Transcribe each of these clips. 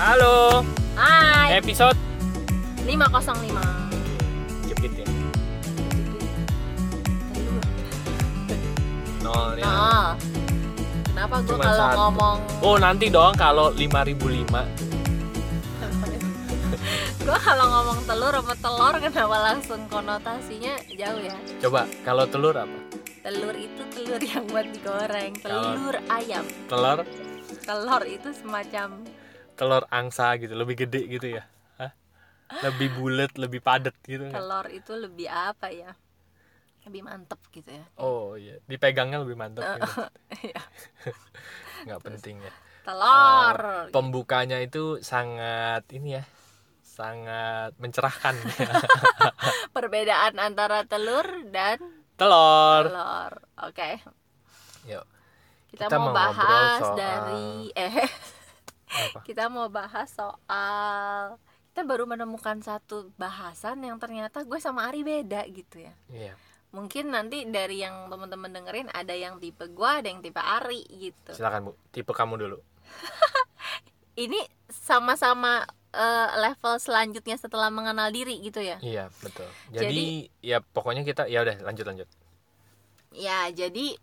Halo, Hai, episode? 505 jepit ya. Telur. Nolnya. Nah, kenapa gue Cuma kalau ngomong Oh nanti dong kalau 5005 Gue kalau ngomong telur sama telur kenapa langsung konotasinya jauh ya? Coba kalau telur apa? Telur itu telur yang buat digoreng. Telur ayam. Telur? Telur itu semacam telur angsa gitu, lebih gede gitu ya. Hah? Lebih bulat, lebih padat gitu kan? telur itu lebih apa ya Lebih mantep gitu ya Oh iya, dipegangnya lebih mantap gitu. Iya. Nggak penting ya. Telur Pembukanya itu sangat ini ya, sangat mencerahkan. Perbedaan antara telur dan telur. telur Oke Yuk. kita, Kita mau bahas soal- dari eh Apa? kita mau bahas soal kita baru menemukan satu bahasan yang ternyata gue sama Ari beda gitu ya Iya. mungkin nanti dari yang teman-teman dengerin ada yang tipe gue ada yang tipe Ari gitu Silakan Bu, tipe kamu dulu. ini sama-sama eh, level selanjutnya setelah mengenal diri gitu ya Iya, betul. Jadi, ya pokoknya kita ya udah lanjut lanjut. ya jadi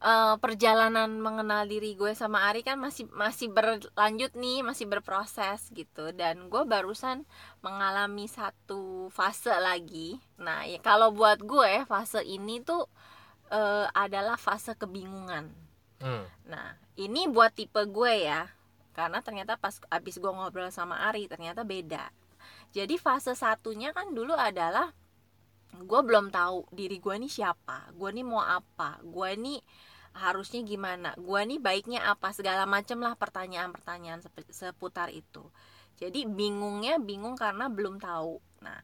eh, perjalanan mengenal diri gue sama Ari kan masih masih berlanjut nih masih berproses gitu. Dan gue barusan mengalami satu fase lagi. Nah ya kalau buat gue fase ini tuh eh, adalah fase kebingungan. Hmm. nah ini buat tipe gue ya. Karena ternyata pas abis gue ngobrol sama Ari ternyata beda. Jadi fase satunya kan dulu adalah gue belum tahu diri gue nih siapa. Gue nih mau apa. Gue nih harusnya gimana? Gue nih baiknya apa? Segala macem lah pertanyaan-pertanyaan seputar itu. Jadi bingungnya bingung karena belum tahu. Nah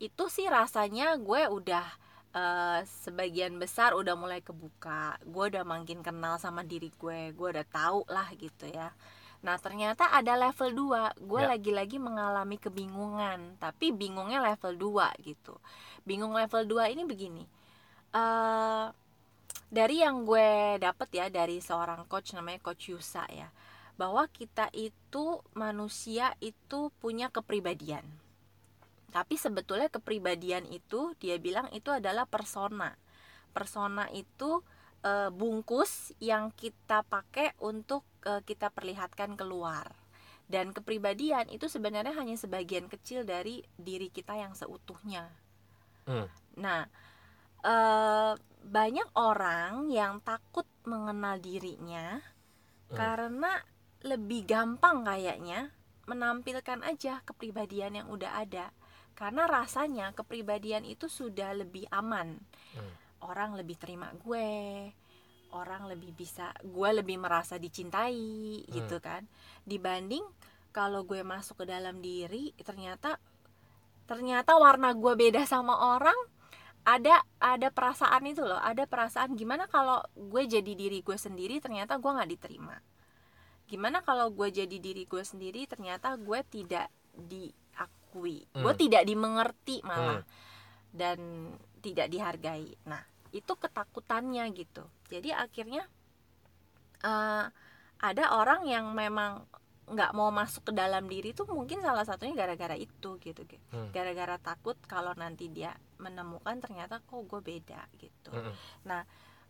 itu sih rasanya gue udah eh, sebagian besar udah mulai kebuka. Gue udah makin kenal sama diri gue. Gue udah tahu lah gitu ya. Nah ternyata ada level 2 Gue Ya. lagi-lagi mengalami kebingungan Tapi bingungnya level 2 gitu. Bingung level 2 ini begini. Eh Dari yang gue dapet ya Dari seorang coach namanya Coach Yusa ya Bahwa kita itu manusia itu punya kepribadian Tapi sebetulnya kepribadian itu Dia bilang itu adalah persona Persona itu eh, bungkus yang kita pakai untuk eh, kita perlihatkan keluar dan kepribadian itu sebenarnya hanya sebagian kecil dari diri kita yang seutuhnya. Hmm. Nah, eh, banyak orang yang takut mengenal dirinya Hmm. karena lebih gampang kayaknya menampilkan aja kepribadian yang udah ada. Karena rasanya kepribadian itu sudah lebih aman Hmm. orang lebih terima gue orang lebih bisa gue lebih merasa dicintai Hmm. gitu kan dibanding kalau gue masuk ke dalam diri ternyata ternyata warna gue beda sama orang ada ada perasaan itu loh ada perasaan gimana kalau gue jadi diri gue sendiri ternyata gue nggak diterima gimana kalau gue jadi diri gue sendiri ternyata gue tidak diakui gue Hmm. tidak dimengerti malah Hmm. dan tidak dihargai. Nah, itu ketakutannya gitu. Jadi akhirnya eh, ada orang yang memang nggak mau masuk ke dalam diri tuh mungkin salah satunya gara-gara itu gitu, gitu. Hmm. Gara-gara takut kalau nanti dia menemukan ternyata kok gue beda gitu. Mm-mm.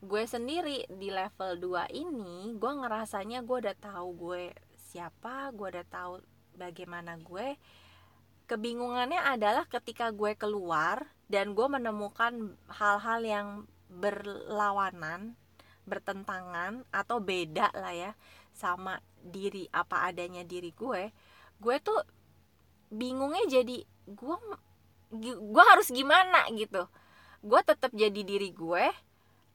Gue sendiri di level 2 ini gue ngerasanya gue udah tahu gue siapa, gue udah tahu bagaimana gue. Kebingungannya adalah ketika gue keluar dan gue menemukan hal-hal yang berlawanan, bertentangan atau beda lah ya sama diri apa adanya diri gue. Gue tuh bingungnya jadi gue gue harus gimana gitu. Gue tetap jadi diri gue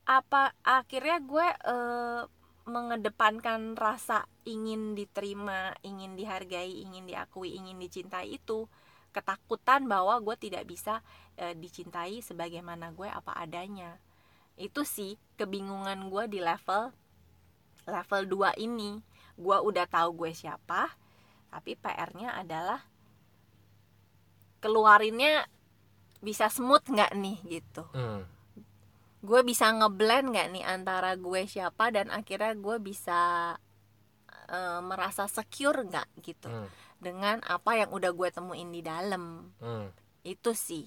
apa akhirnya gue eh, mengedepankan rasa ingin diterima, ingin dihargai, ingin diakui, ingin dicintai itu ketakutan bahwa gue tidak bisa eh, dicintai sebagaimana gue apa adanya. Itu sih kebingungan gue di level level 2 ini. Gue udah tahu gue siapa, tapi PR-nya adalah keluarinnya bisa smooth nggak nih gitu Hmm. gue bisa ngeblend nggak nih antara gue siapa dan akhirnya gue bisa eh, merasa secure nggak gitu Hmm. dengan apa yang udah gue temuin di dalam Hmm. itu sih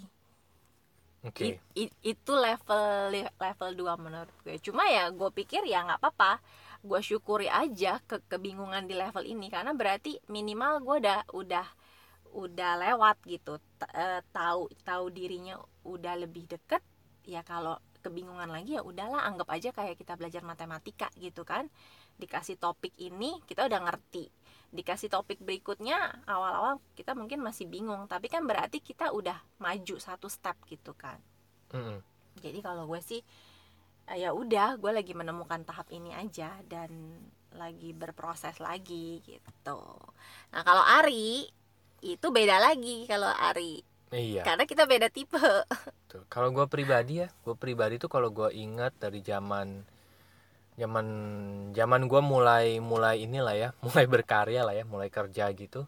Oke. I- i- itu level level 2 menurut gue cuma ya gue pikir ya nggak apa-apa gue syukuri aja ke kebingungan di level ini karena berarti minimal gue udah udah udah lewat gitu. Eh, tahu tahu dirinya udah lebih deket ya kalau kebingungan lagi ya udahlah anggap aja kayak kita belajar matematika gitu kan. Dikasih topik ini kita udah ngerti. Dikasih topik berikutnya awal-awal kita mungkin masih bingung. Tapi kan berarti kita udah maju satu step gitu kan. Mm-mm. jadi kalau gue sih ya udah gue lagi menemukan tahap ini aja dan lagi berproses lagi gitu nah kalau Ari itu beda lagi kalau Ari Iya. karena kita beda tipe Tuh. Kalau gue pribadi ya, gue pribadi tuh kalau gue ingat dari zaman zaman zaman gue mulai mulai inilah ya, mulai berkarya lah ya, mulai kerja gitu,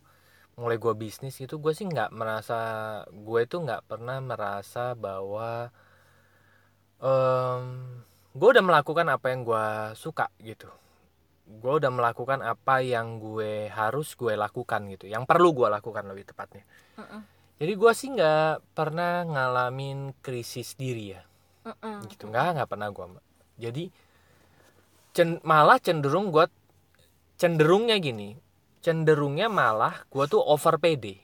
mulai gue bisnis gitu, gue sih nggak merasa gue tuh nggak pernah merasa bahwa em gue udah melakukan apa yang gue suka gitu. Gue udah melakukan apa yang gue harus gue lakukan gitu, yang perlu gue lakukan lebih tepatnya. Mm-mm, Jadi gue sih nggak pernah ngalamin krisis diri ya, mm-mm. gitu nggak nggak pernah gue. Jadi cen- malah cenderung gue cenderungnya gini, cenderungnya malah gue tuh over pede,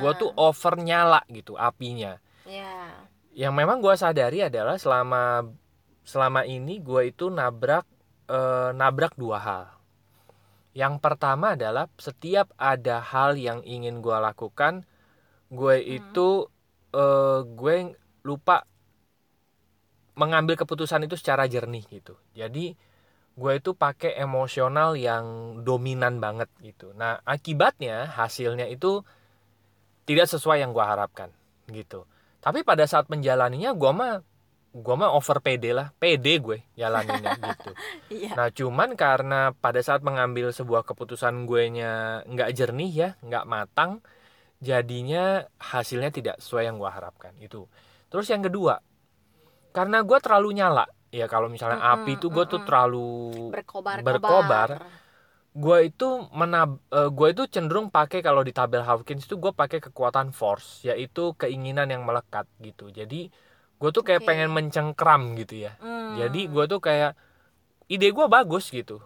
gue tuh over nyala gitu apinya. ya Yang memang gue sadari adalah selama selama ini gue itu nabrak eh, nabrak dua hal. Yang pertama adalah setiap ada hal yang ingin gue lakukan, gue itu eh, gue lupa mengambil keputusan itu secara jernih gitu. Jadi gue itu pakai emosional yang dominan banget gitu. Nah akibatnya hasilnya itu tidak sesuai yang gue harapkan gitu. Tapi pada saat menjalaninya gue mah gue mah over pede lah, pede gue jalaninnya gitu. iya Nah cuman karena pada saat mengambil sebuah keputusan gue nya nggak jernih ya, nggak matang, jadinya hasilnya tidak sesuai yang gue harapkan itu. Terus yang kedua, karena gue terlalu nyala, ya kalau misalnya Mm-mm, api itu gue tuh mm-mm. terlalu, berkobar berkobar. gue itu menab, gue itu cenderung pakai kalau di tabel Hawkins itu gue pakai kekuatan force, yaitu keinginan yang melekat gitu. Jadi gue tuh kayak Oke. pengen mencengkram gitu ya. Hmm. Jadi gue tuh kayak ide gue bagus gitu.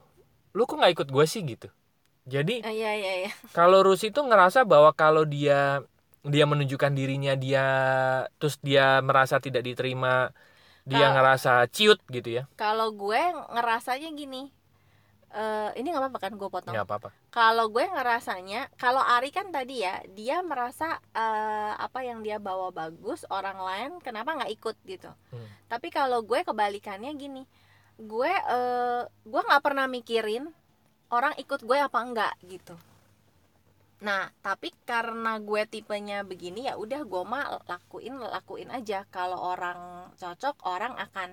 Lu kok nggak ikut gue sih gitu. Jadi Ah, iya iya iya kalau Rusi tuh ngerasa bahwa kalau dia dia menunjukkan dirinya dia terus dia merasa tidak diterima, dia Kalau- ngerasa ciut gitu ya. kalau gue ngerasanya gini eh ini nggak apa-apa kan gue potong Nggak apa-apa. kalau gue ngerasanya kalau Ari kan tadi ya dia merasa eh, apa yang dia bawa bagus orang lain kenapa nggak ikut gitu Hmm. tapi kalau gue kebalikannya gini gue eh, gue nggak pernah mikirin orang ikut gue apa enggak gitu nah tapi karena gue tipenya begini ya udah gue mah lakuin lakuin aja kalau orang cocok orang akan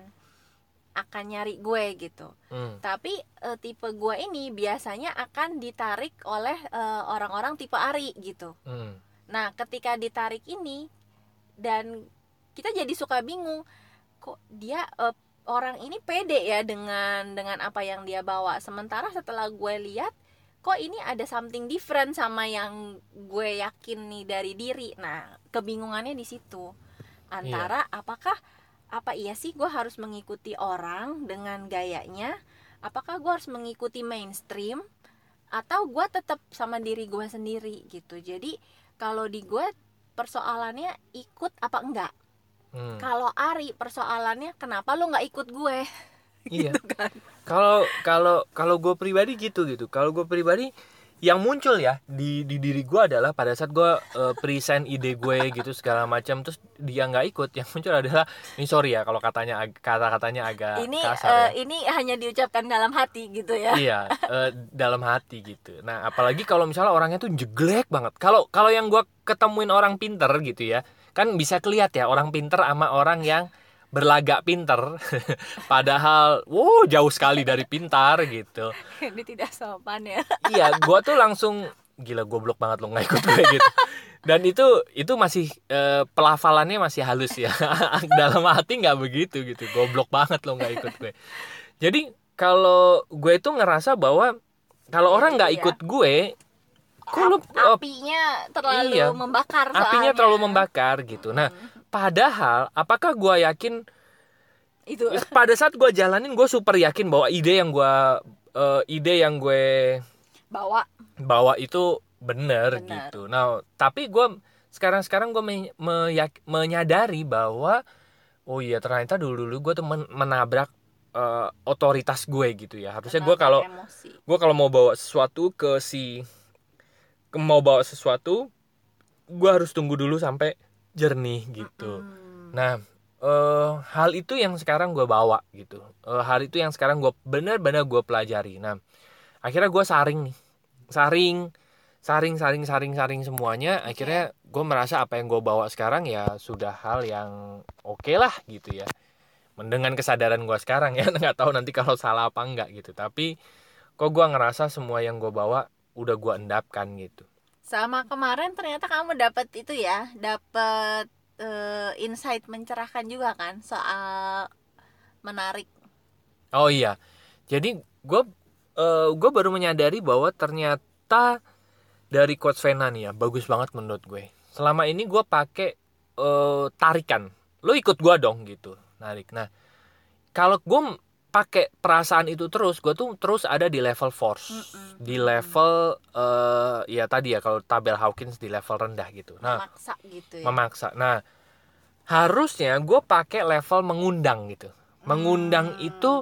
akan nyari gue gitu Hmm. tapi eh, tipe gue ini biasanya akan ditarik oleh eh, orang-orang tipe Ari gitu. Hmm. Nah, ketika ditarik ini dan kita jadi suka bingung, kok dia eh, orang ini pede ya dengan dengan apa yang dia bawa. Sementara setelah gue lihat, kok ini ada something different sama yang gue yakin nih dari diri. Nah, kebingungannya di situ. Antara apakah apa iya sih gue harus mengikuti orang dengan gayanya? Apakah gue harus mengikuti mainstream? Atau gue tetap sama diri gue sendiri gitu. Jadi kalau di gue persoalannya ikut apa enggak Hmm. kalau Ari persoalannya kenapa lu nggak ikut gue Iya. gitu kan Kalau kalau kalau gue pribadi gitu gitu. Kalau gue pribadi yang muncul ya di di diri gue adalah pada saat gue eh, present ide gue gitu segala macam terus dia nggak ikut yang muncul adalah ini sorry ya kalau katanya ag- kata-katanya agak ini kasar eh, ya. ini hanya diucapkan dalam hati gitu ya. Iya eh, dalam hati gitu. Nah apalagi kalau misalnya orangnya tuh jeglek banget. Kalau kalau yang gue ketemuin orang pinter gitu ya kan bisa kelihat ya orang pinter sama orang yang berlagak pinter padahal wow jauh sekali dari pintar gitu. Ini tidak sopan ya. Iya gue tuh langsung gila goblok banget lo nggak ikut gue gitu. Dan itu itu masih eh, pelafalannya masih halus ya. Dalam hati nggak begitu gitu. Goblok banget lo nggak ikut gue. Jadi kalau gue itu ngerasa bahwa kalau orang nggak Iya. ikut gue kok lu oh, apinya terlalu iya. membakar apinya soalnya. terlalu membakar gitu. Nah padahal apakah gue yakin itu. pada saat gue jalanin gue super yakin bahwa ide yang gue eh, ide yang gue bawa. bawa itu bener, Bener. gitu. Nah tapi gue sekarang sekarang gue menyadari bahwa oh iya ternyata dulu dulu gue tuh men- menabrak eh, otoritas gue gitu ya. Harusnya gue kalau gue kalau mau bawa sesuatu ke si ke- mau bawa sesuatu gue harus tunggu dulu sampai jernih gitu. Nah eh, hal itu yang sekarang gue bawa gitu. Eh, hal itu yang sekarang gue benar-benar gue pelajari. Nah akhirnya gue saring nih. Saring saring saring saring saring semuanya. Akhirnya gue merasa apa yang gue bawa sekarang ya sudah hal yang oke lah gitu ya. Dengan kesadaran gue sekarang ya nggak tahu nanti kalau salah apa enggak gitu. Tapi kok gue ngerasa semua yang gue bawa udah gue endapkan gitu sama kemarin ternyata kamu dapat itu ya dapat eh, insight mencerahkan juga kan soal menarik. Oh iya jadi gue gue baru menyadari bahwa ternyata dari coach Vena nih ya bagus banget menurut gue. Selama ini gue pakai eh, tarikan. Lo ikut gue dong gitu narik. Nah kalau gue pakai perasaan itu terus gue tuh terus ada di level force Mm-mm. di level eh ya tadi ya kalau tabel Hawkins di level rendah gitu nah memaksa gitu ya memaksa nah harusnya gue pakai level mengundang gitu mengundang Hmm. itu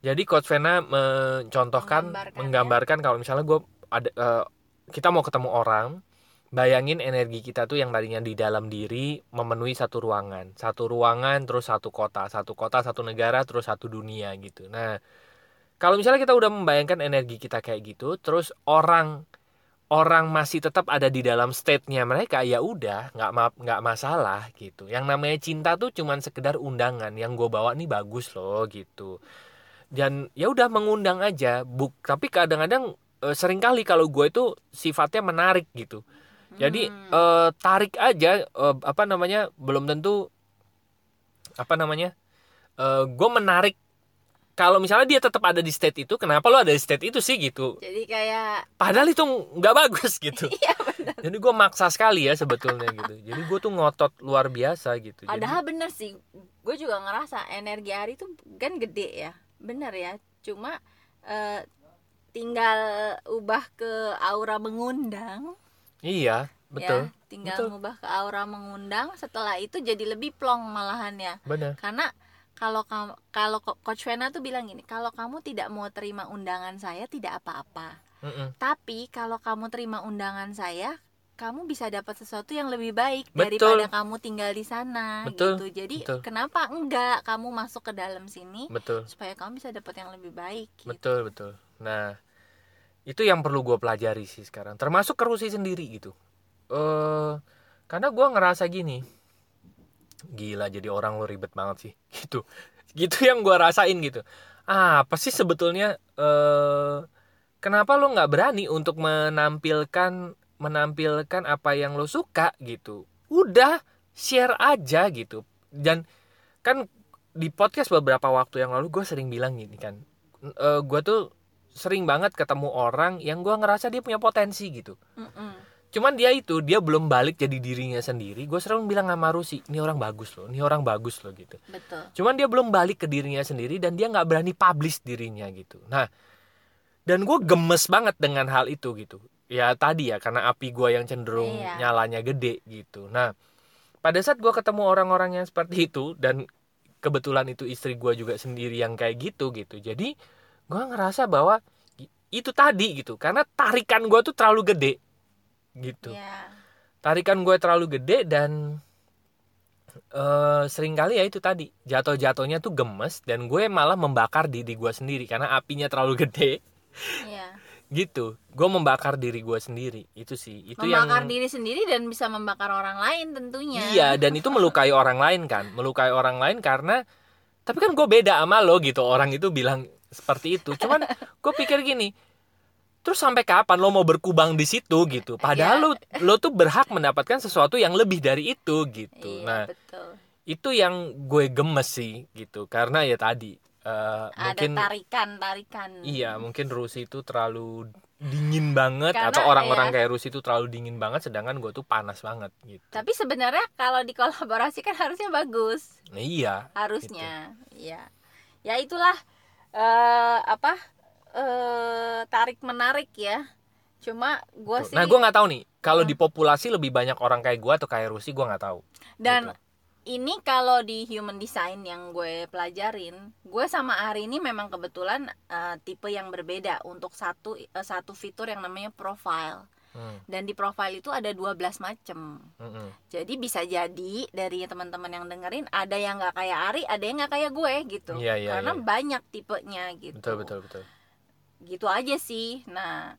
jadi coach Vena mencontohkan Menggambarkan, ya. menggambarkan kalau misalnya gue ada eh, kita mau ketemu orang bayangin energi kita tuh yang tadinya di dalam diri memenuhi satu ruangan. Satu ruangan terus satu kota. Satu kota satu negara terus satu dunia gitu. Nah kalau misalnya kita udah membayangkan energi kita kayak gitu terus orang orang masih tetap ada di dalam state-nya mereka ya udah nggak ma- nggak masalah gitu. Yang namanya cinta tuh cuman sekedar undangan. Yang gue bawa nih bagus loh gitu. Dan ya udah mengundang aja. Buk tapi kadang-kadang eh, sering kali kalau gue itu sifatnya menarik gitu jadi Hmm. eh, tarik aja eh, apa namanya belum tentu apa namanya eh, gue menarik. Kalau misalnya dia tetap ada di state itu kenapa lo ada di state itu sih gitu? Jadi kayak padahal itu nggak bagus gitu. Iya benar jadi gue maksa sekali ya sebetulnya gitu. Jadi gue tuh ngotot luar biasa gitu. Jadi padahal bener sih gue juga ngerasa energi hari itu kan gede ya. Bener ya cuma eh, tinggal ubah ke aura mengundang iya betul ya tinggal betul. ngubah ke aura mengundang setelah itu jadi lebih plong malahan ya benar karena kalau kalau Co- coach Vena tuh bilang gini kalau kamu tidak mau terima undangan saya tidak apa-apa Mm-mm. tapi kalau kamu terima undangan saya kamu bisa dapat sesuatu yang lebih baik Betul. daripada kamu tinggal di sana Betul, gitu jadi betul. kenapa enggak kamu masuk ke dalam sini betul supaya kamu bisa dapat yang lebih baik gitu. betul betul nah itu yang perlu gue pelajari sih sekarang. Termasuk ke Rusi sendiri gitu. Eh karena gue ngerasa gini gila jadi orang lo ribet banget sih. Gitu. Gitu yang gue rasain gitu. Ah, apa sih sebetulnya eh kenapa lo nggak berani untuk menampilkan menampilkan apa yang lo suka gitu? Udah share aja gitu. Dan kan di podcast beberapa waktu yang lalu gue sering bilang gini kan eh gue tuh sering banget ketemu orang yang gue ngerasa dia punya potensi gitu. Mm-mm. cuman dia itu dia belum balik jadi dirinya sendiri gue sering bilang sama Rusi ini orang bagus loh ini orang bagus loh gitu. Betul. Cuman dia belum balik ke dirinya sendiri dan dia nggak berani publish dirinya gitu. Nah dan gue gemes banget dengan hal itu gitu. Ya tadi ya karena api gue yang cenderung Iya. nyalanya gede gitu. Nah pada saat gue ketemu orang-orang yang seperti itu dan kebetulan itu istri gue juga sendiri yang kayak gitu gitu. Jadi gue ngerasa bahwa itu tadi gitu. Karena tarikan gue tuh terlalu gede. Gitu. Ya tarikan gue terlalu gede dan eh sering kali ya itu tadi. Jatuh-jatuhnya tuh gemes dan gue malah membakar diri gue sendiri karena apinya terlalu gede. Ya gitu. Gue membakar diri gue sendiri. Itu sih. Itu membakar yang diri sendiri dan bisa membakar orang lain tentunya. Iya dan itu melukai orang lain kan. Melukai orang lain karena tapi kan gue beda sama lo gitu. Orang itu bilang seperti itu. Cuman gue pikir gini terus sampai kapan lo mau berkubang di situ? gitu. Padahal Iya. lo lo tuh berhak mendapatkan sesuatu yang lebih dari itu gitu. Iya nah betul. itu yang gue gemes sih gitu. Karena ya tadi eh, ada mungkin tarikan tarikan iya mungkin Rusi itu terlalu dingin banget Karena, atau orang-orang ya. kayak Rusi itu terlalu dingin banget sedangkan gue tuh panas banget gitu. Tapi sebenarnya kalau dikolaborasikan harusnya bagus. Nah, iya harusnya iya. Ya itulah eh apa eh tarik menarik ya. Cuma gue sih nah gue nggak tahu nih. Kalau Hmm. di populasi lebih banyak orang kayak gue atau kayak Rusi gue nggak tahu. Dan gitu. ini kalau di human design yang gue pelajarin gue sama Ari ini memang kebetulan eh, tipe yang berbeda untuk satu eh, satu fitur yang namanya profile Hmm, dan di profile itu ada 12 macem. Hmm, jadi bisa jadi dari teman-teman yang dengerin ada yang nggak kayak Ari ada yang nggak kayak gue gitu. Iya, iya, karena iya. banyak tipenya gitu. Betul betul betul. Gitu aja sih. Nah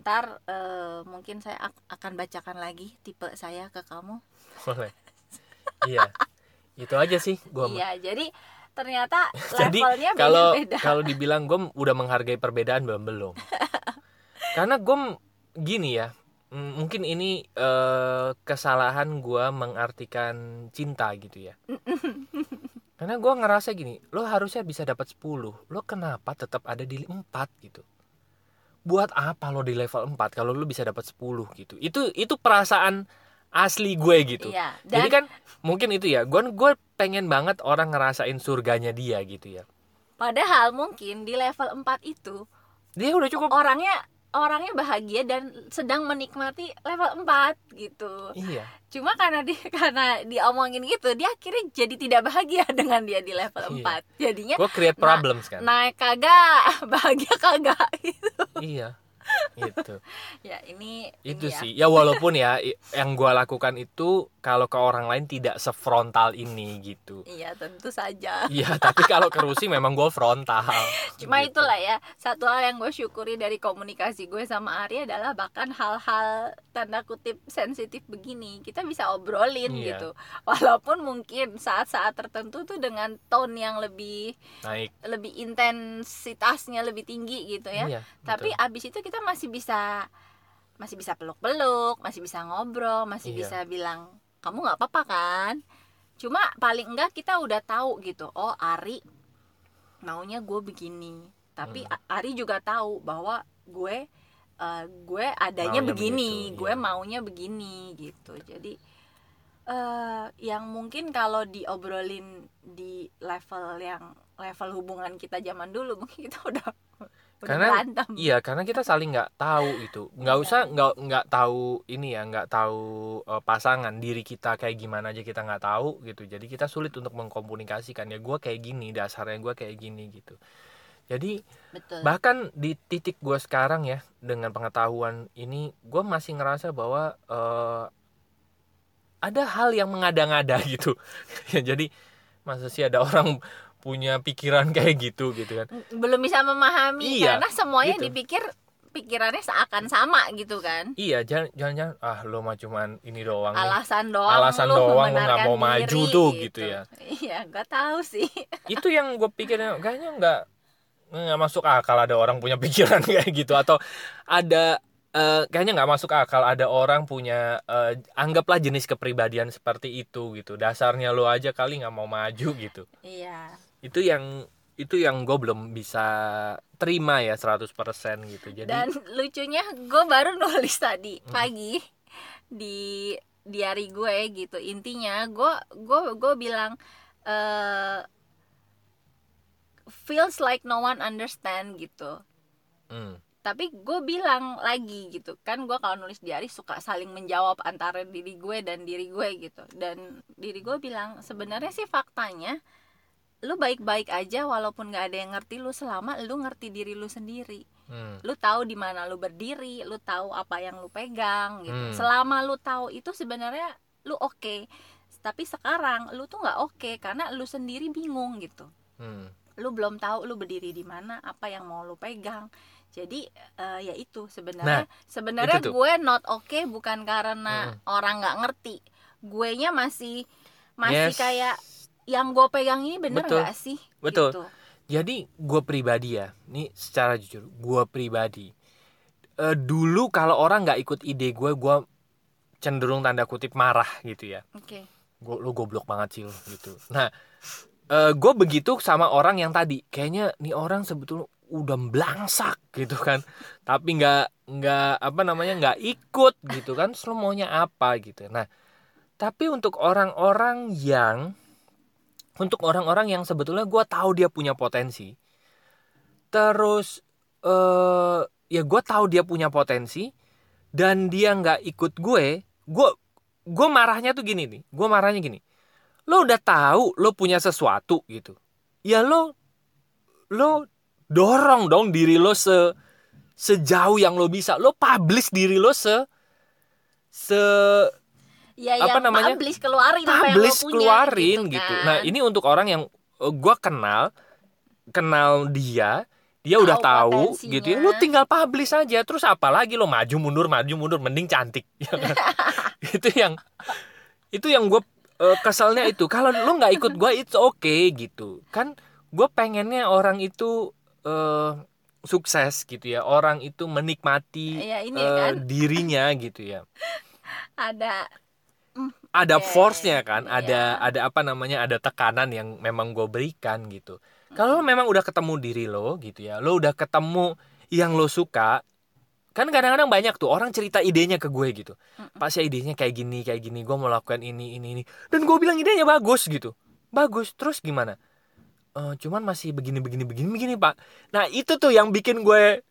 ntar eh, mungkin saya ak- akan bacakan lagi tipe saya ke kamu. Boleh. Iya. Itu aja sih gue iya jadi ternyata jadi levelnya kalau beda-beda. kalau dibilang gue udah menghargai perbedaan belum belum karena gue gini ya mungkin ini eh, kesalahan gue mengartikan cinta gitu ya. Karena gue ngerasa gini lo harusnya bisa dapat 10 lo kenapa tetap ada di 4 gitu? Buat apa lo di level 4 kalau lo bisa dapat 10 gitu? Itu itu perasaan asli gue gitu. Iya dan jadi kan mungkin itu ya gue gue pengen banget orang ngerasain surganya dia gitu ya. Padahal mungkin di level 4 itu dia udah cukup. orangnya orangnya bahagia dan sedang menikmati level 4 gitu. Iya. Cuma karena di karena diomongin gitu dia akhirnya jadi tidak bahagia dengan dia di level Iya. 4 jadinya gue create problems kan naik kagak bahagia kagak gitu. Iya itu ya ini itu ini ya. sih ya walaupun ya yang gue lakukan itu kalau ke orang lain tidak sefrontal ini gitu iya tentu saja iya tapi kalau ke Rusi memang gue frontal cuma Gitu. itulah ya satu hal yang gue syukuri dari komunikasi gue sama Ari adalah bahkan hal-hal tanda kutip sensitif begini kita bisa obrolin Iya. gitu walaupun mungkin saat-saat tertentu tuh dengan tone yang lebih naik lebih intensitasnya lebih tinggi gitu ya iya tapi betul. abis itu kita masih bisa masih bisa peluk-peluk masih bisa ngobrol masih Iya. bisa bilang kamu nggak apa-apa kan cuma paling enggak kita udah tahu gitu oh Ari maunya gue begini tapi Hmm. Ari juga tahu bahwa gue eh, gue adanya Maunya begini begitu, gue iya. maunya begini gitu jadi eh yang mungkin kalau diobrolin di level yang level hubungan kita zaman dulu mungkin kita udah Karena- berantem Iya, karena kita saling nggak tahu itu, nggak Iya. usah nggak nggak tahu ini ya, nggak tahu eh, pasangan diri kita kayak gimana aja kita nggak tahu gitu. Jadi kita sulit untuk mengkomunikasikan ya gue kayak gini, dasarnya gue kayak gini gitu. Jadi betul bahkan di titik gue sekarang ya dengan pengetahuan ini, gue masih ngerasa bahwa eh, ada hal yang mengada-ngada gitu. ya jadi masa sih ada orang punya pikiran kayak gitu gitu kan? belum bisa memahami Iya, karena semuanya gitu. dipikir pikirannya seakan sama gitu kan Iya, jangan jangan, jangan ah lo mah cuman ini doang alasan doang Alasan lu doang lu nggak mau maju tuh, gitu ya. iya gak tahu sih Itu yang gue pikirnya kayaknya nggak nggak masuk akal ada orang punya pikiran kayak gitu atau ada eh, kayaknya nggak masuk akal ada orang punya eh, anggaplah jenis kepribadian seperti itu gitu. Dasarnya lo aja kali nggak mau maju gitu. iya Itu yang itu yang gue belum bisa terima ya 100% gitu. Jadi dan lucunya gue baru nulis tadi Hmm. pagi di diary gue gitu intinya gue gue gue bilang eh feels like no one understand gitu hmm, tapi gue bilang lagi gitu kan gue kalau nulis diary suka saling menjawab antara diri gue dan diri gue gitu dan diri gue bilang sebenarnya sih faktanya lu baik-baik aja walaupun nggak ada yang ngerti lu selama lu ngerti diri lu sendiri hmm, lu tahu di mana lu berdiri lu tahu apa yang lu pegang gitu Hmm. selama lu tahu itu sebenarnya lu oke tapi sekarang lu tuh nggak oke karena lu sendiri bingung gitu hmm. lu belum tahu lu berdiri di mana apa yang mau lu pegang jadi eh, ya itu sebenarnya sebenarnya itu tuh. gue not oke bukan karena Mm. orang nggak ngerti gue nya masih masih Yes. kayak yang gue pegang ini bener Betul. nggak sih Betul. Gitu. Jadi gue pribadi ya, ini secara jujur, gue pribadi eh, dulu kalau orang nggak ikut ide gue, gue cenderung tanda kutip marah gitu ya. oke Gue lu goblok banget sih lu, gitu. Nah gue begitu sama orang yang tadi kayaknya nih orang sebetulnya udah belangsak gitu kan tapi nggak nggak apa namanya nggak ikut gitu kan lo maunya apa gitu nah tapi untuk orang-orang yang untuk orang-orang yang sebetulnya gue tahu dia punya potensi. Terus eh ya gue tahu dia punya potensi dan dia nggak ikut gue gue gue marahnya tuh gini nih gue marahnya gini. Lo udah tahu lo punya sesuatu gitu. Ya lo lo dorong dong diri lo se sejauh yang lo bisa. Lo publish diri lo se se ya Apa yang namanya? publish keluarin apa yang lo publish punya, keluarin gitu, gitu. kan. Nah ini untuk orang yang gue kenal kenal dia dia udah Tahu potensinya. gitu ya lu tinggal publish aja terus apalagi lo maju mundur maju mundur mending cantik ya kan? itu yang itu yang gue keselnya itu kalau lu nggak ikut gue it's okay gitu kan gue pengennya orang itu eh, sukses gitu ya orang itu menikmati ya ini eh, kan dirinya gitu ya ada ada Oke, force-nya kan, ada iya. ada apa namanya, ada tekanan yang memang gue berikan gitu. Kalau memang udah ketemu diri lo gitu ya, lo udah ketemu yang lo suka, kan kadang-kadang banyak tuh orang cerita idenya ke gue gitu. Pak saya idenya kayak gini, kayak gini, gue mau lakukan ini, ini, ini, dan gue bilang idenya bagus gitu, bagus. Terus gimana? "Eh, cuman masih begini, begini, begini, begini pak. Nah itu tuh yang bikin gue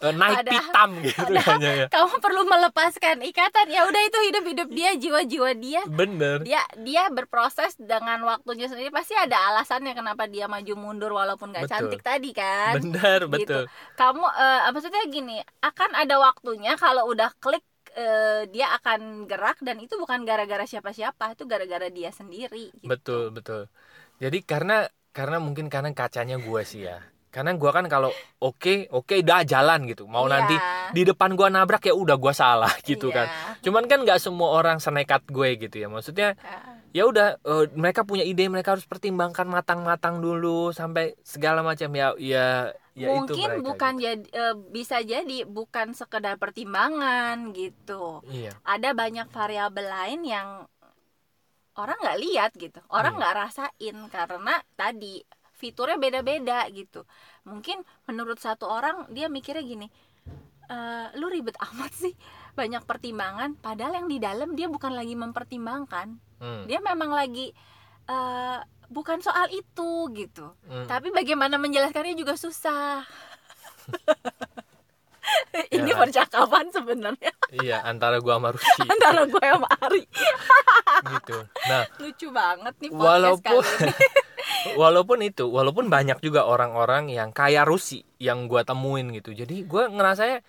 naik Padahal- pitam gitu kayaknya ya. kamu perlu melepaskan ikatan ya udah itu hidup hidup dia jiwa jiwa dia Bener. dia dia berproses dengan waktunya sendiri pasti ada alasannya kenapa dia maju mundur walaupun nggak Betul. cantik tadi kan Bener, Gitu. betul. kamu eh, maksudnya gini akan ada waktunya kalau udah klik eh, dia akan gerak dan itu bukan gara-gara siapa-siapa itu gara-gara dia sendiri gitu. Betul, betul. Jadi karena karena mungkin karena kacanya gue sih ya. Karena gue kan kalau oke, oke udah jalan gitu. Mau Iya. nanti di depan gue nabrak ya udah gue salah gitu Iya. kan. Cuman kan nggak semua orang senekat gue gitu ya. Maksudnya Ah, ya udah eh, mereka punya ide, mereka harus pertimbangkan matang-matang dulu sampai segala macam ya ya ya itu mungkin mereka bukan gitu. jadi eh, bisa jadi bukan sekedar pertimbangan gitu Iya. ada banyak variabel lain yang orang nggak lihat gitu orang Iya. nggak rasain karena tadi fiturnya beda-beda gitu. Mungkin menurut satu orang dia mikirnya gini "Eh, lu ribet amat sih banyak pertimbangan. Padahal yang di dalam dia bukan lagi mempertimbangkan. Hmm, dia memang lagi eh, bukan soal itu gitu. Hmm. tapi bagaimana menjelaskannya juga susah ini Ya. percakapan sebenarnya. Iya, antara gue sama Rusi. Antara gue sama Ari. Gitu. Nah, lucu banget nih walaupun kali ini. walaupun itu walaupun banyak juga orang-orang yang kayak Rusi yang gua temuin gitu. Jadi gua ngerasanya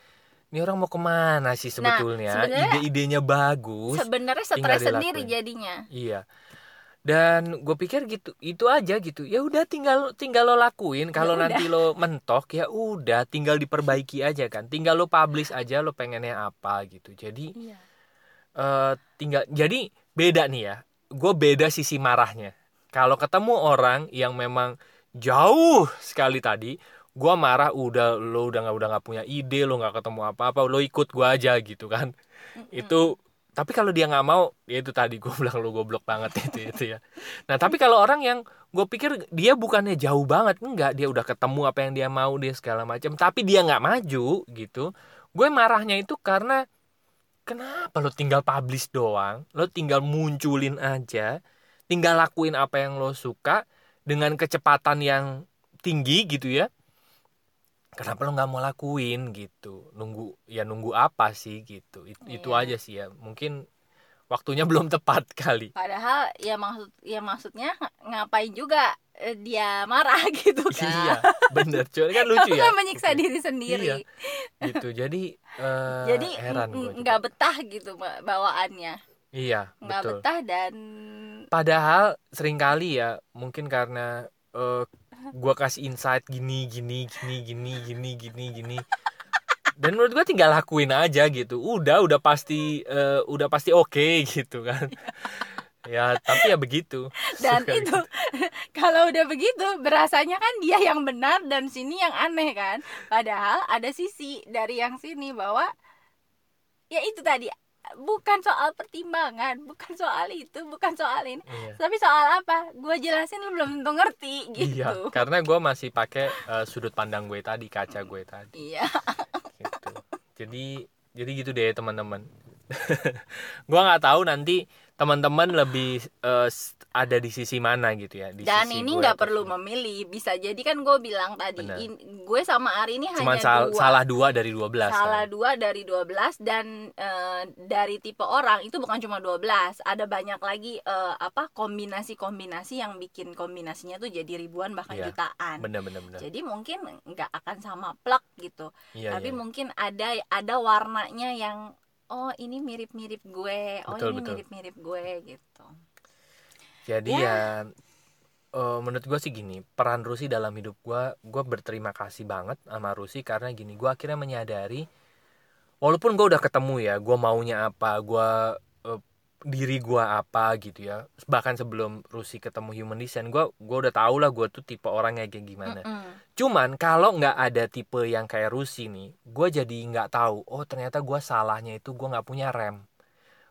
ini orang mau ke mana sih sebetulnya? Nah, ide-idenya bagus sebenarnya stres sendiri jadinya. Iya dan gue pikir gitu itu aja gitu. Ya udah tinggal tinggal lo lakuin. Kalau Ya nanti lo mentok ya udah tinggal diperbaiki aja kan. Tinggal lo publish aja lo pengennya apa gitu. Jadi iya. eh tinggal jadi beda nih ya. Gue beda sisi marahnya. Kalau ketemu orang yang memang jauh sekali tadi gue marah udah lo udah nggak udah nggak punya ide lo nggak ketemu apa apa lo ikut gue aja gitu kan. Itu tapi kalau dia nggak mau ya itu tadi gue bilang lo goblok banget itu itu ya. Nah tapi kalau orang yang gue pikir dia bukannya jauh banget enggak dia udah ketemu apa yang dia mau dia segala macam tapi dia nggak maju gitu gue marahnya itu karena kenapa lo tinggal publish doang lo tinggal munculin aja tinggal lakuin apa yang lo suka dengan kecepatan yang tinggi gitu ya kenapa lo nggak mau lakuin gitu? Nunggu ya nunggu apa sih gitu? It- itu Iya. aja sih ya. Mungkin waktunya belum tepat kali. Padahal ya maksud ya maksudnya ng- ngapain juga eh, dia marah gitu kan? iya bener. Cuman kan lucu Kamu ya. kan menyiksa diri sendiri. Iya. gitu. Jadi eh, jadi heran nggak betah gitu ba- bawaannya. Iya nggak betah dan Padahal sering kali ya mungkin karena eh, gua kasih insight gini gini gini gini gini gini gini. Dan menurut gua tinggal lakuin aja gitu. Udah udah pasti eh, udah pasti oke gitu kan. Ya tapi ya begitu. Dan Suka itu gitu. kalau udah begitu berasanya kan dia yang benar dan sini yang aneh kan. Padahal ada sisi dari yang sini bahwa ya itu tadi bukan soal pertimbangan bukan soal itu bukan soal ini. Iya. tapi soal apa? Gue jelasin lu belum tentu ngerti Iya, gitu. karena gue masih pakai eh, sudut pandang gue tadi, kaca gue tadi. iya. Gitu. Jadi jadi gitu deh teman-teman. Gua nggak tahu nanti teman-teman lebih s- ada di sisi mana gitu ya di dan sisi ini nggak perlu memilih bisa jadi kan gue bilang tadi in- gue sama Ari ini cuma hanya sal- dua. salah dua dari 12 salah kan? dua dari 12 dan eh, dari tipe orang itu bukan cuma 12 ada banyak lagi eh, apa kombinasi-kombinasi yang bikin kombinasinya tuh jadi ribuan bahkan Iya, jutaan. Bener bener bener. Jadi mungkin nggak akan sama plek gitu. Iya, tapi iya. mungkin ada ada warnanya yang oh ini mirip-mirip gue oh Betul, ini mirip-mirip gue gitu jadi ya, eh, menurut gue sih gini peran Rusi dalam hidup gue gue berterima kasih banget sama Rusi karena gini gue akhirnya menyadari walaupun gue udah ketemu ya gue maunya apa gue eh, diri gue apa gitu ya bahkan sebelum Rusi ketemu Human Design gue gue udah tau lah gue tuh tipe orangnya kayak gimana. Mm-mm. cuman kalau nggak ada tipe yang kayak Rusi nih gue jadi nggak tahu oh ternyata gue salahnya itu gue nggak punya rem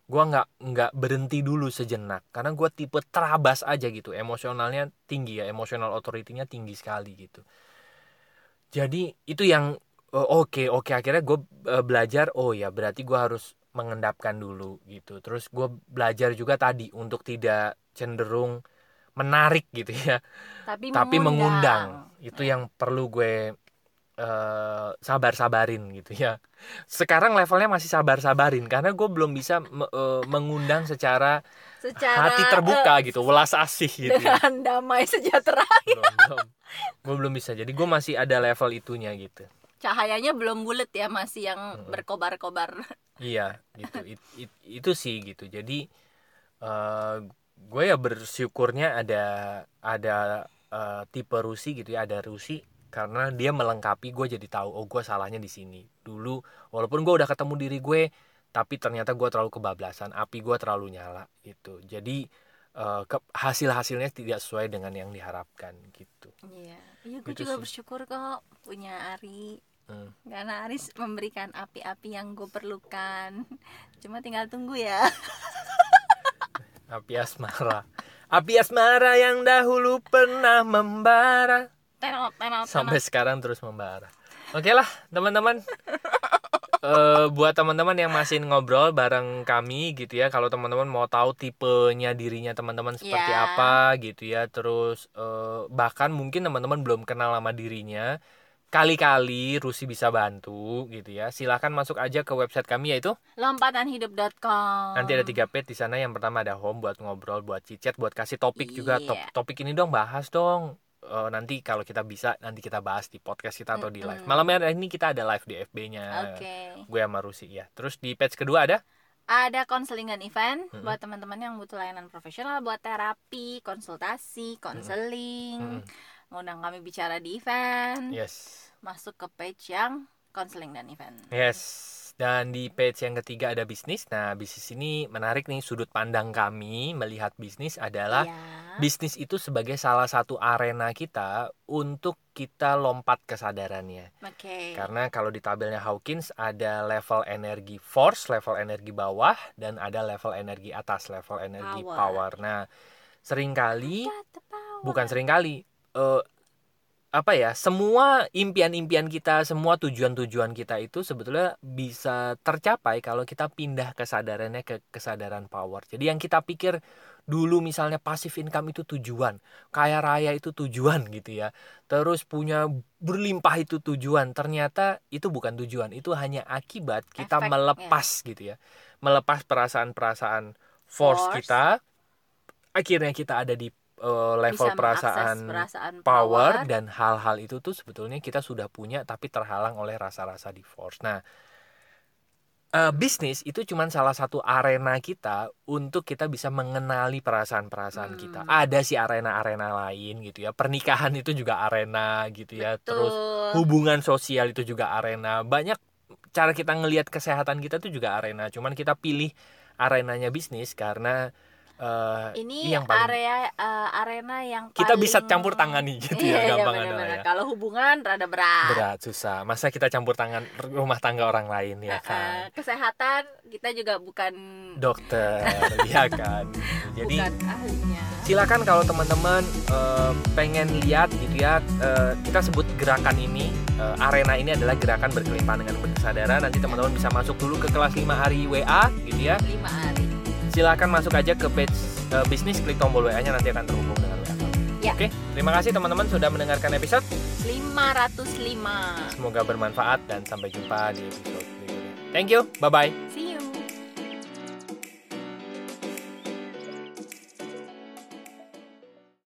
gue nggak nggak berhenti dulu sejenak. Karena gue tipe terabas aja gitu. Emosionalnya tinggi ya. Emotional authority-nya tinggi sekali gitu. Jadi itu yang eh, oke oke. Akhirnya gue belajar oh ya berarti gue harus mengendapkan dulu gitu. Terus gue belajar juga tadi untuk tidak cenderung menarik gitu ya. Tapi, tapi mengundang, mengundang. itu yang perlu gue eh, sabar-sabarin gitu ya. Sekarang levelnya masih sabar-sabarin karena gue belum bisa me- eh, mengundang secara secara hati terbuka eh, gitu welas asih gitu ya. dengan damai sejahtera belum belum. Gue belum bisa. Jadi gue masih ada level itunya gitu. Cahayanya belum bulat ya masih yang Mm-mm. berkobar-kobar. Iya gitu. It- it- itu sih gitu. Jadi eh, gue ya bersyukurnya ada ada eh, tipe Rusi gitu ya ada Rusi karena dia melengkapi gue jadi tahu oh gue salahnya di sini. Dulu walaupun gue udah ketemu diri gue tapi ternyata gue terlalu kebablasan api gue terlalu nyala gitu. Jadi eh, ke- hasil-hasilnya tidak sesuai dengan yang diharapkan gitu. Iya. Iya gue Gitu juga sih. bersyukur kok punya Ari. Hmm. karena Aris memberikan api-api yang gue perlukan. Cuma tinggal tunggu ya. Api asmara. Api asmara yang dahulu pernah membara tenot tenot sampai sekarang terus membara. Oke lah teman-teman. Eh, buat teman-teman yang masih ngobrol bareng kami gitu ya, kalau teman-teman mau tahu tipenya dirinya teman-teman seperti Ya. apa gitu ya, terus eh, bahkan mungkin teman-teman belum kenal sama dirinya, kali-kali Rusi bisa bantu gitu ya. Silahkan masuk aja ke website kami yaitu lompatanhidup.com nanti ada tiga page di sana. Yang pertama ada home buat ngobrol, buat cicet, buat kasih topik juga. Top- Iya. topik ini dong bahas dong. Eh, nanti kalau kita bisa nanti kita bahas di podcast kita atau di live. Malam hari ini kita ada live di FB-nya. oke Gue sama Rusi ya. Terus di page kedua ada ada konseling dan event Mm-mm. buat teman-teman yang butuh layanan profesional buat terapi konsultasi konseling Mm-mm. ngundang kami bicara di event yes. masuk ke page yang konseling dan event Yes. Dan di page yang ketiga ada bisnis. Nah, bisnis ini menarik nih sudut pandang kami melihat bisnis adalah ya. bisnis itu sebagai salah satu arena kita untuk kita lompat kesadarannya. oke Karena kalau di tabelnya Hawkins ada level energi force, level energi bawah, dan ada level energi atas, level energi Power. power. Nah, sering kali, bukan sering kali, eh, apa ya, semua impian-impian kita, semua tujuan-tujuan kita itu sebetulnya bisa tercapai kalau kita pindah kesadarannya ke kesadaran power. Jadi yang kita pikir dulu misalnya passive income itu tujuan, kaya raya itu tujuan gitu ya. Terus punya berlimpah itu tujuan. Ternyata itu bukan tujuan, itu hanya akibat kita Efek, melepas gitu ya. Melepas perasaan-perasaan force, Force. kita. Akhirnya kita ada di eh, level Bisa perasaan perasaan power dan hal-hal itu tuh sebetulnya kita sudah punya tapi terhalang oleh rasa-rasa di force. Nah, eh, bisnis itu cuman salah satu arena kita untuk kita bisa mengenali perasaan-perasaan Hmm. kita. Ada sih arena-arena lain gitu ya. Pernikahan itu juga arena gitu ya. Terus Betul. hubungan sosial itu juga arena. Banyak cara kita ngelihat kesehatan kita tuh juga arena. Cuman kita pilih arenanya bisnis karena eh, ini yang paling area eh, arena yang kita bisa paling- campur tangani gitu Iya, ya iya, gampang bener-bener. adalah ya. kalau hubungan rada berat, berat susah. Masa kita campur tangan rumah tangga orang lain ya kan? kesehatan kita juga bukan dokter ya kan? Jadi bukan ahlinya. silakan kalau teman-teman eh, pengen lihat gitu ya eh, kita sebut gerakan ini eh, arena ini adalah gerakan berkelimpahan dengan berkesadaran nanti teman-teman bisa masuk dulu ke kelas 5 hari WA gitu ya. Lima hari silakan masuk aja ke page eh, bisnis klik tombol WA nya nanti akan terhubung dengan WA Ya. Oke, terima kasih teman-teman sudah mendengarkan episode. 505 Semoga bermanfaat dan sampai jumpa di episode berikutnya. Thank you, bye bye.